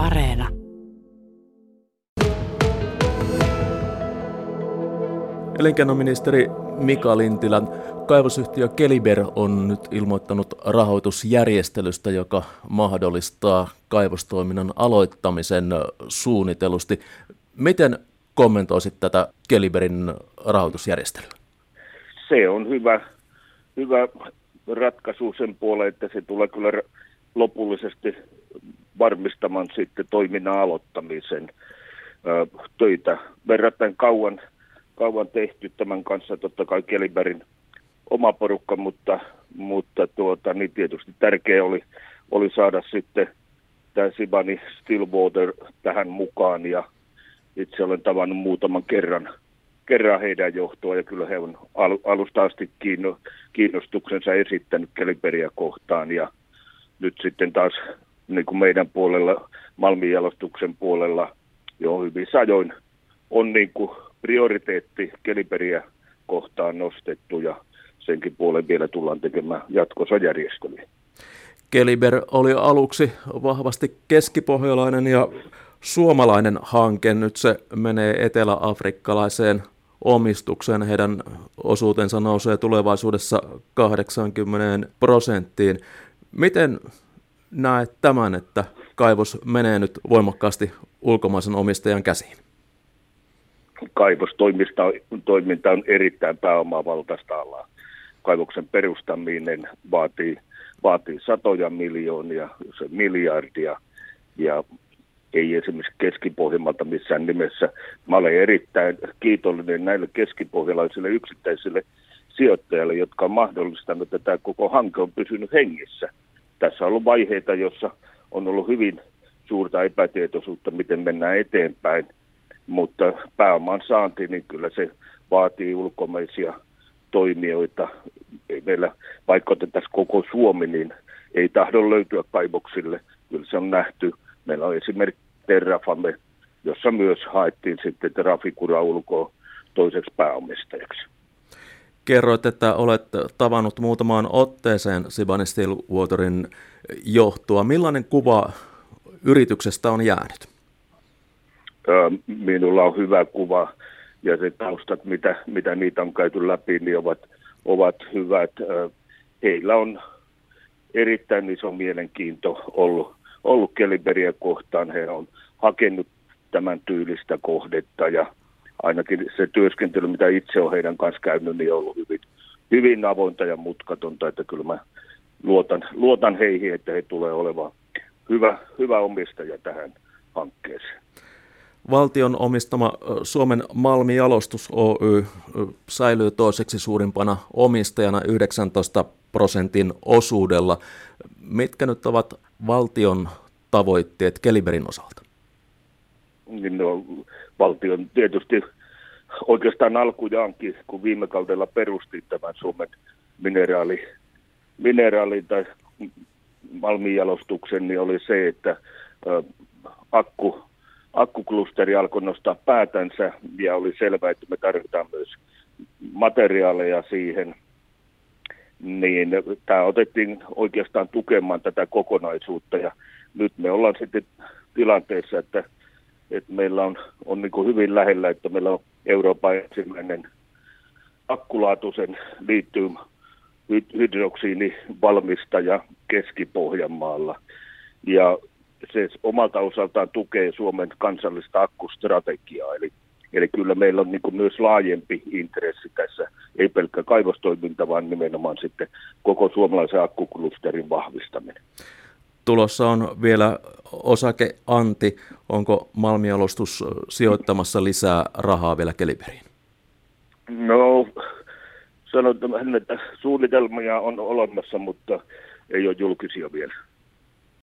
Areena. Elinkeinoministeri Mika Lintilä, kaivosyhtiö Keliber on nyt ilmoittanut rahoitusjärjestelystä, joka mahdollistaa kaivostoiminnan aloittamisen suunnitelusti. Miten kommentoisit tätä Keliberin rahoitusjärjestelyä? Se on hyvä, hyvä ratkaisu sen puoleen, että se tulee kyllä lopullisesti varmistamaan sitten toiminnan aloittamisen töitä. Verrattain kauan, kauan tehty tämän kanssa totta kai Keliberin oma porukka, mutta, mutta tuota, niin tietysti tärkeä oli, oli saada sitten tämä Sibani Stillwater tähän mukaan ja itse olen tavannut muutaman kerran, kerran heidän johtoa ja kyllä he on alusta asti kiinnostuksensa esittänyt Keliberiä kohtaan ja nyt sitten taas niin kuin meidän puolella, malmijalostuksen puolella jo hyvin sajoin on niin kuin prioriteetti Keliberiä kohtaan nostettu ja senkin puolen vielä tullaan tekemään jatkossa järjestelyä. Keliber oli aluksi vahvasti keskipohjalainen ja suomalainen hanke. Nyt se menee eteläafrikkalaiseen omistukseen. Heidän osuutensa nousee tulevaisuudessa 80 prosenttiin. Miten näet tämän, että kaivos menee nyt voimakkaasti ulkomaisen omistajan käsiin? Kaivostoiminta on erittäin pääomavaltaista alaa. Kaivoksen perustaminen vaatii, vaatii satoja miljoonia, se miljardia, ja ei esimerkiksi keskipohjelmalta missään nimessä. Mä olen erittäin kiitollinen näille keskipohjalaisille yksittäisille sijoittajille, jotka on mahdollistanut, että tämä koko hanke on pysynyt hengissä. Tässä on ollut vaiheita, jossa on ollut hyvin suurta epätietoisuutta, miten mennään eteenpäin, mutta pääoman saanti, niin kyllä se vaatii ulkomaisia toimijoita. Ei meillä, vaikka otettaisiin koko Suomi, niin ei tahdo löytyä kaivoksille. Kyllä se on nähty Meillä on esimerkiksi Terrafame, jossa myös haettiin sitten Trafikura ulkoa toiseksi pääomistajaksi. Kerroit, että olet tavannut muutamaan otteeseen Sibani Stillwaterin johtoa. Millainen kuva yrityksestä on jäänyt? Minulla on hyvä kuva ja se taustat, mitä, mitä niitä on käyty läpi, niin ovat, ovat hyvät. Heillä on erittäin iso mielenkiinto ollut ollut Keliberiä kohtaan. He on hakenut tämän tyylistä kohdetta ja ainakin se työskentely, mitä itse olen heidän kanssa käynyt, niin on ollut hyvin, hyvin avointa ja mutkatonta, että kyllä mä luotan, luotan heihin, että he tulee olemaan hyvä, hyvä omistaja tähän hankkeeseen. Valtion omistama Suomen Malmijalostus Oy säilyy toiseksi suurimpana omistajana 19 prosentin osuudella. Mitkä nyt ovat valtion tavoitteet Keliberin osalta? No, valtion tietysti oikeastaan alkujaankin, kun viime kaudella perusti tämän Suomen mineraali, mineraali tai malmijalostuksen, niin oli se, että akku, akkuklusteri alkoi nostaa päätänsä ja oli selvää, että me tarvitaan myös materiaaleja siihen – niin tämä otettiin oikeastaan tukemaan tätä kokonaisuutta ja nyt me ollaan sitten tilanteessa, että, että meillä on, on niin kuin hyvin lähellä, että meillä on Euroopan ensimmäinen akkulaatuisen liittyy hydroksiinivalmistaja Keski-Pohjanmaalla. Ja se omalta osaltaan tukee Suomen kansallista akkustrategiaa, eli Eli kyllä meillä on niin myös laajempi intressi tässä, ei pelkkä kaivostoiminta, vaan nimenomaan sitten koko suomalaisen akkuklusterin vahvistaminen. Tulossa on vielä osake Anti. Onko Malmialostus sijoittamassa lisää rahaa vielä Keliberiin? No, sanotaan, että suunnitelmia on olemassa, mutta ei ole julkisia vielä.